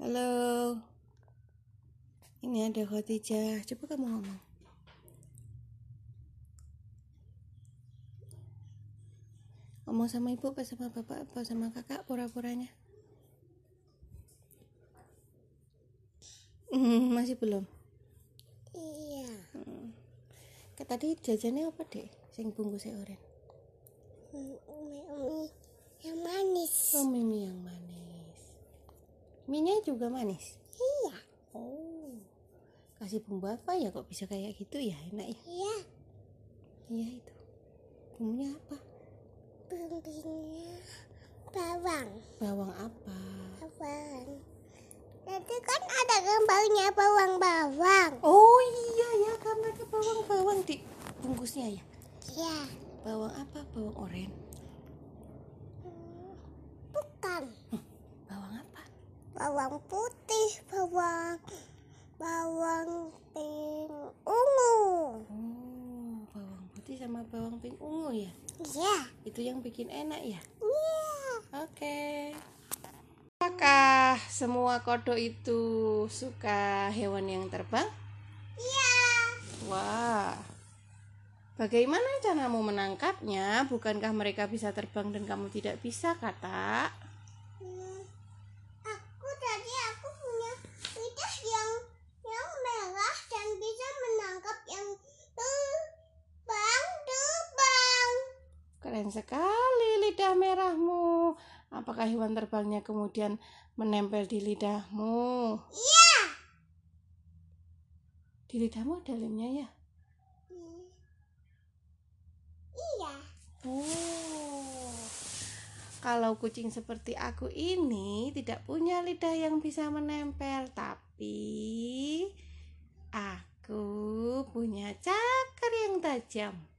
Halo. Ini ada Khotijah. Coba kamu ngomong. Ngomong sama ibu apa sama bapak apa sama kakak pura-puranya? Hmm, masih belum. Iya. Hmm. Tadi jajannya apa deh? Sing bungkusnya oren. Mie yang manis. Oh, mie yang manis. Minyak juga manis. Iya. Oh. Kasih bumbu apa ya kok bisa kayak gitu ya? Enak ya? Iya. Iya itu. Bumbunya apa? Bumbunya bawang. Bawang apa? Bawang. Nanti kan ada gambarnya bawang-bawang. Oh iya ya karena ada bawang-bawang di bungkusnya ya. Iya. Bawang apa? Bawang oren. Bukan. Bawang putih, bawang bawang pink ungu. Oh, bawang putih sama bawang pink ungu ya. Iya. Itu yang bikin enak ya. Iya. Oke. Apakah semua kodok itu suka hewan yang terbang? Iya. Wah. Bagaimana caramu menangkapnya? Bukankah mereka bisa terbang dan kamu tidak bisa, kata? Hmm, Aku tadi aku punya lidah yang yang merah dan bisa menangkap yang terbang terbang. Sekali lidah merahmu. Apakah hewan terbangnya kemudian menempel di lidahmu? Iya. Di lidahmu ada lemnya ya? Iya. Oh. Kalau kucing seperti aku ini tidak punya lidah yang bisa menempel, tapi aku punya cakar yang tajam.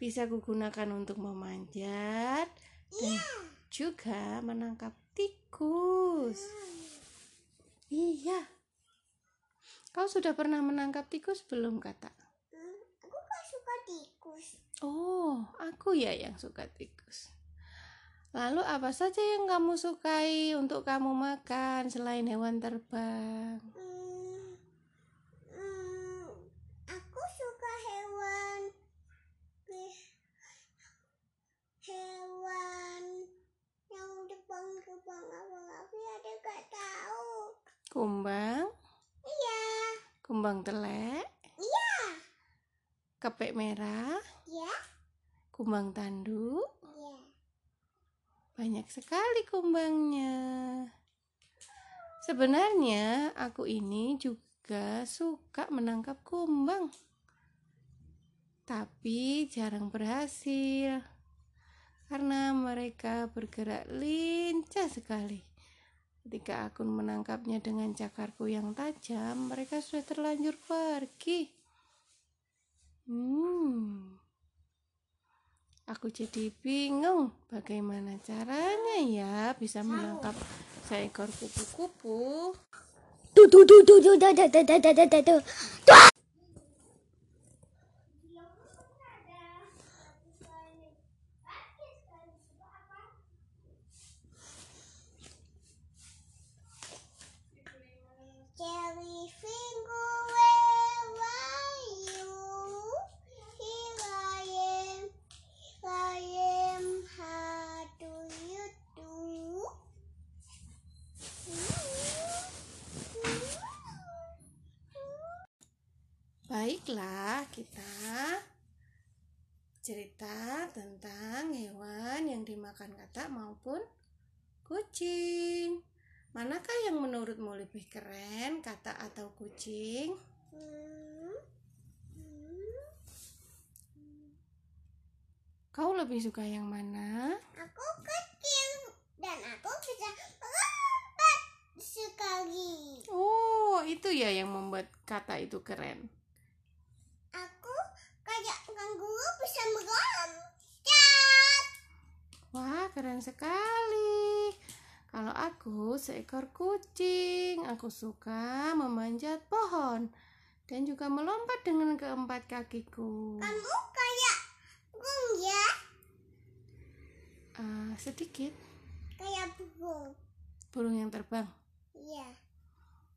Bisa kugunakan untuk memanjat dan juga menangkap tikus. Iya. Kau sudah pernah menangkap tikus belum, Kata? Hmm, Aku gak suka tikus. Oh, aku ya yang suka tikus. Lalu apa saja yang kamu sukai untuk kamu makan selain hewan terbang? Hmm, hmm, aku suka hewan hewan yang terbang-terbang apa-apa ada gak tahu. Kumbang, Iya. kumbang telek, Iya. kepek merah, Iya. kumbang tanduk. Iya. Banyak sekali kumbangnya. Sebenarnya aku ini juga suka menangkap kumbang. Tapi jarang berhasil. Karena mereka bergerak lincah sekali. Ketika aku menangkapnya dengan cakarku yang tajam, mereka sudah terlanjur pergi. Hmm. Aku jadi bingung bagaimana caranya ya bisa menangkap seekor kupu-kupu. Tuh tuh tuh tuh tuh tuh tuh tuh tuh tuh tuh Baiklah, kita cerita tentang hewan yang dimakan katak maupun kucing. Manakah yang menurutmu lebih keren, katak atau kucing? Kau lebih suka yang mana? Aku kecil dan aku bisa melompat sekali. Oh, itu ya yang membuat kata itu keren. Aku kayak kanguru bisa melompat. Wah, keren sekali. Kalau aku seekor kucing, aku suka memanjat pohon dan juga melompat dengan keempat kakiku. Kamu kayak burung ya? Ah, sedikit Kayak burung. burung yang terbang.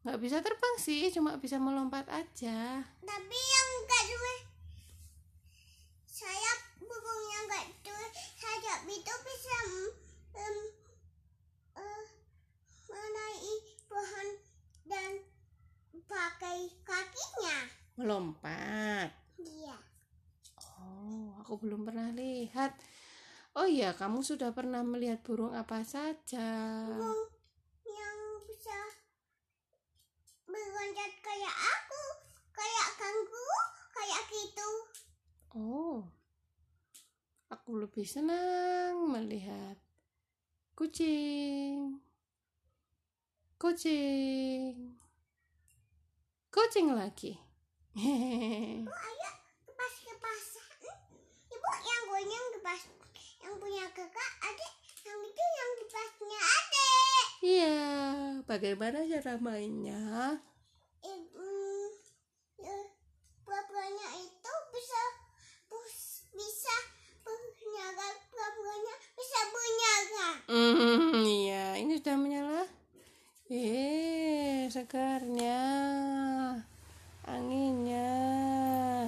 nggak bisa terbang sih cuma bisa melompat aja Tapi yang enggak dua melompat. Iya. oh aku belum pernah lihat. Oh iya kamu sudah pernah melihat burung apa saja? Burung yang bisa meloncat kayak aku, kayak kanguru, kayak gitu. oh aku lebih senang melihat kucing. Kucing. Kucing lagi Bu, ayo ke pas ke pasar. Ibu yang goyang ke pas yang punya kakak adik yang itu yang di pasnya adik. Iya, bagaimana cara mainnya? Ibu ya, pura-puranya itu bisa bisa bernyala pura-puranya bisa bernyala. Hmm, iya, ini sudah menyala. Eh, segarnya.